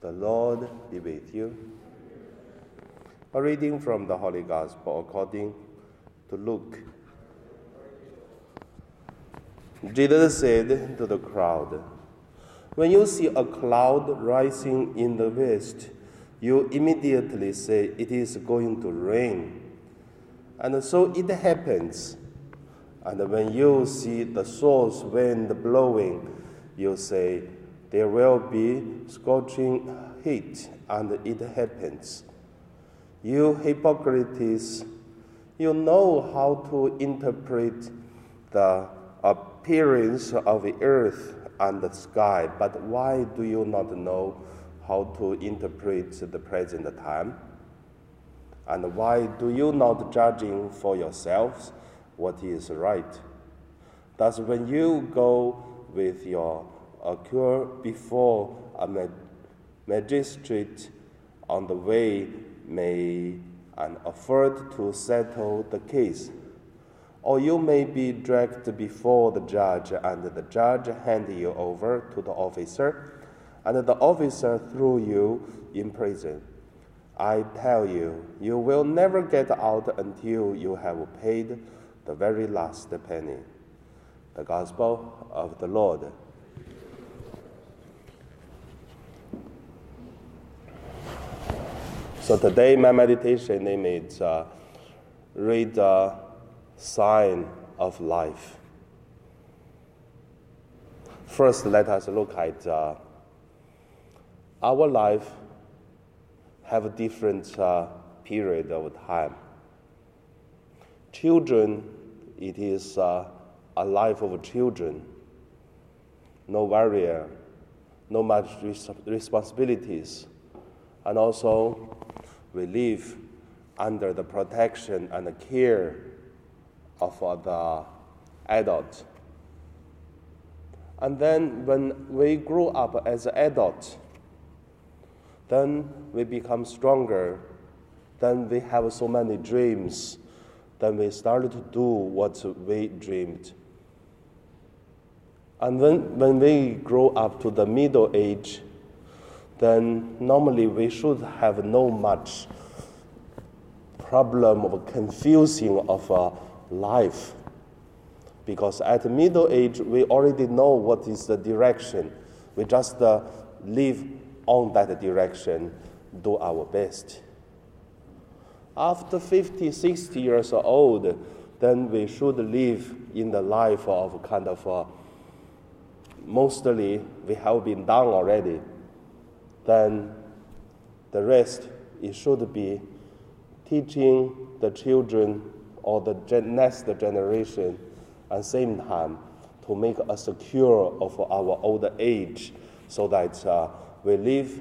The Lord be with you. A reading from the Holy Gospel according to Luke. Jesus said to the crowd, When you see a cloud rising in the west, you immediately say it is going to rain. And so it happens. And when you see the south wind blowing, you say, There will be scorching heat, and it happens. You hypocrites, you know how to interpret the appearance of the earth and the sky, but why do you not know how to interpret the present time? And why do you not judging for yourselves what is right? Thus, when you go with your accused before a magistrate on the way, may and afford to settle the case or you may be dragged before the judge, and the judge hand you over to the officer, and the officer throw you in prison. I tell you, you will never get out until you have paid the very last penny. The Gospel of the Lord. So today, my meditation name is uh, read. Uh, sign of life. First, let us look at uh, our life have a different uh, period of time. Children, it is uh, a life of children, no barrier, no much res- responsibilities, and also we live under the protection and the care of the adult. And then when we grow up as adults, then we become stronger. Then we have so many dreams. Then we started to do what we dreamed. And when, when we grow up to the middle age, then normally we should have no much problem of confusing of uh, life. Because at middle age, we already know what is the direction. We just uh, live on that direction, do our best. After 50, 60 years old, then we should live in the life of kind of uh, mostly we have been done already. Then the rest it should be teaching the children or the next generation at same time to make us secure of our old age so that uh, we live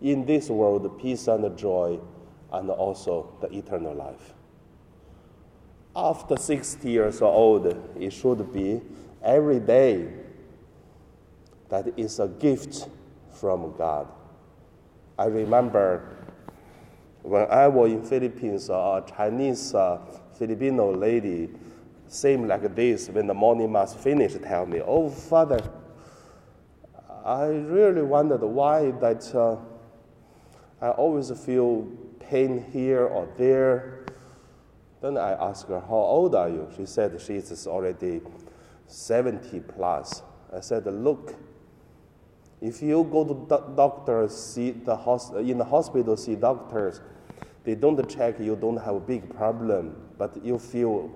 in this world peace and joy and also the eternal life. After 60 years old, it should be every day that is a gift from God. I remember when I was in Philippines, a Chinese uh, Filipino lady, same like this, when the morning mass finished, tell me, oh, Father, I really wondered why that uh, I always feel pain here or there. Then I asked her, how old are you? She said she's already 70 plus. I said, look, if you go to the doctor, see the hos- in the hospital, see doctors, they don't check you don't have a big problem, but you feel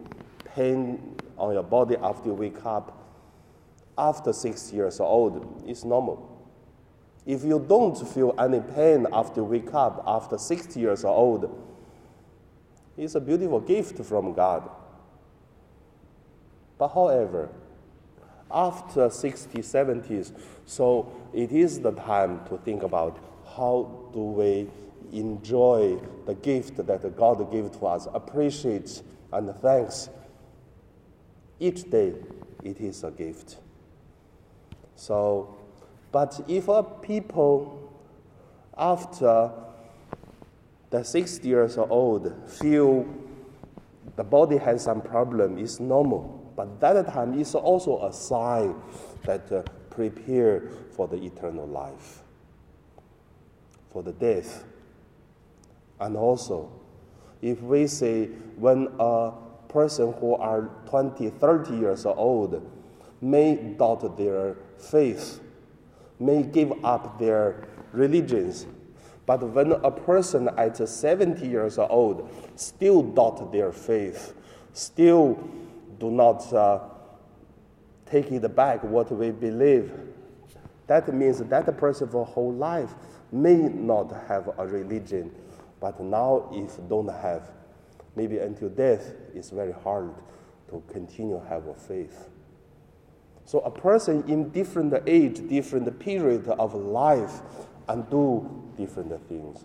pain on your body after you wake up. After six years old, it's normal. If you don't feel any pain after you wake up after 60 years old, it's a beautiful gift from God. But however, after 60, 70s, so it is the time to think about how do we enjoy the gift that God gave to us, appreciate and thanks. Each day it is a gift. So, but if a people after the 60 years old feel the body has some problem, it's normal. But that time is also a sign that uh, prepare for the eternal life. for the death. And also, if we say when a person who are 20, 30 years old may doubt their faith, may give up their religions, but when a person at 70 years old still doubt their faith, still do not uh, take it back what we believe, that means that a person for whole life may not have a religion, but now if don't have, maybe until death, it's very hard to continue have a faith. So a person in different age, different period of life, and do different things.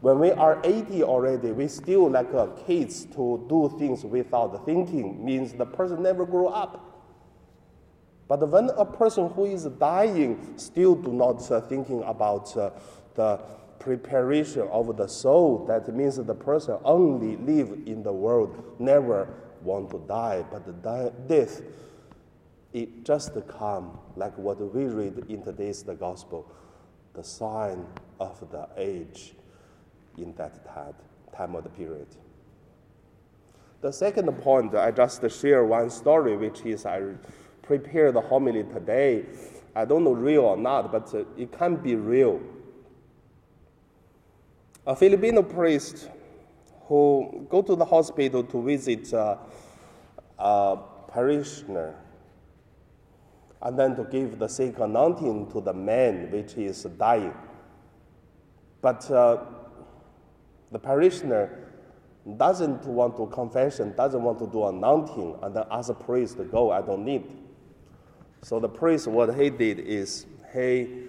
When we are 80 already, we still like uh, kids to do things without thinking, means the person never grew up. But when a person who is dying still do not uh, thinking about uh, the preparation of the soul, that means the person only live in the world, never want to die. But die, death, it just come like what we read in today's the gospel, the sign of the age in that time, of the period. The second point, I just share one story, which is I prepared the homily today. I don't know real or not, but it can be real. A Filipino priest who go to the hospital to visit uh, a parishioner and then to give the sick anointing to the man which is dying. But uh, the parishioner doesn't want to confession, doesn't want to do anointing, and then ask the priest to go, I don't need. So the priest, what he did is he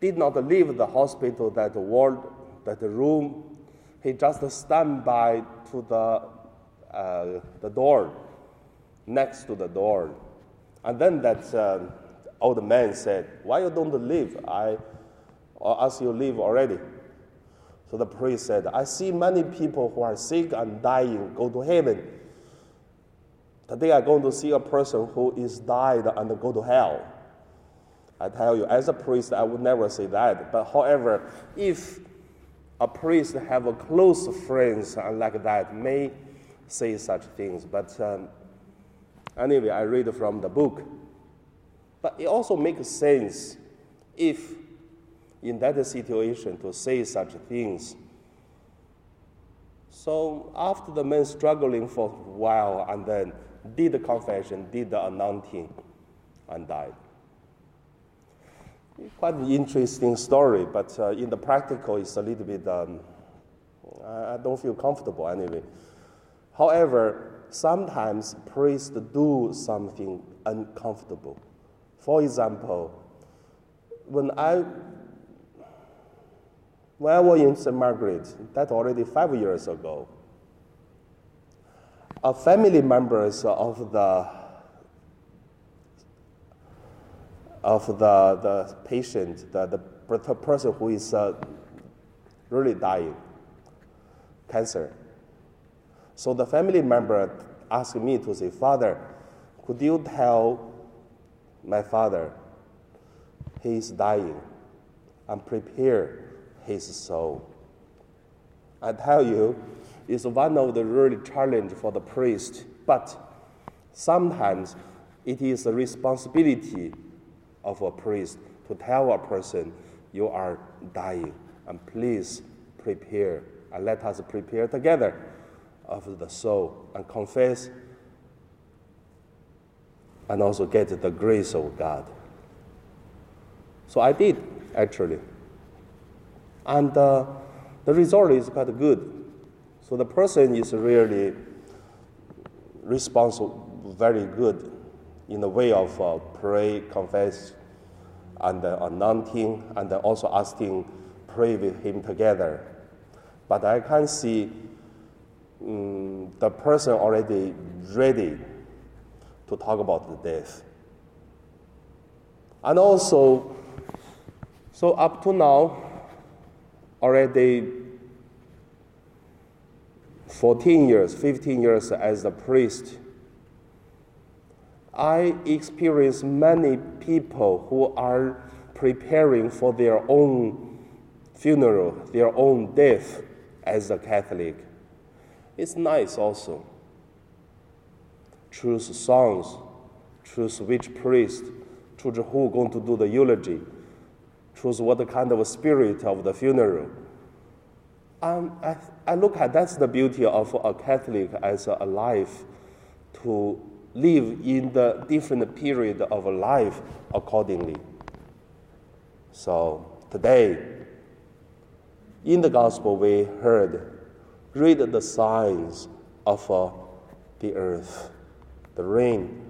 did not leave the hospital, that ward, that room. He just stand by to the, uh, the door, next to the door. And then that uh, old man said, why you don't leave? I ask you leave already. So the priest said, I see many people who are sick and dying go to heaven. Today I'm going to see a person who is died and go to hell. I tell you, as a priest, I would never say that. But however, if a priest have a close friends like that, may say such things. But um, anyway, I read from the book. But it also makes sense if in that situation to say such things. So after the man struggling for a while and then did the confession, did the anointing, and died. Quite an interesting story, but uh, in the practical, it's a little bit, um, I don't feel comfortable anyway. However, sometimes priests do something uncomfortable. For example, when I when I was in St. Margaret, that's already five years ago, a family members of the of the, the patient, the, the person who is uh, really dying, cancer. So the family member asked me to say, Father, could you tell my father he is dying I'm prepare his soul. I tell you, it's one of the really challenge for the priest, but sometimes it is the responsibility of a priest to tell a person you are dying and please prepare and let us prepare together of the soul and confess and also get the grace of God. So I did actually. And uh, the result is quite good. So the person is really responsible, very good in the way of uh, pray, confess, and uh, anointing, and also asking, pray with him together. But I can see um, the person already ready to talk about the death. And also, so up to now, already 14 years, 15 years as a priest, I experience many people who are preparing for their own funeral, their own death as a Catholic. It's nice also. Choose songs, choose which priest, choose who going to do the eulogy, choose what kind of spirit of the funeral. Um, I, I look at that's the beauty of a Catholic as a life to live in the different period of life accordingly. So today, in the gospel, we heard, read the signs of uh, the earth, the rain,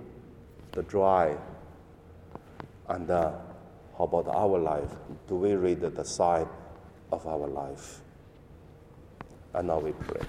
the dry, and uh, how about our life? Do we read the sign of our life? And now we pray.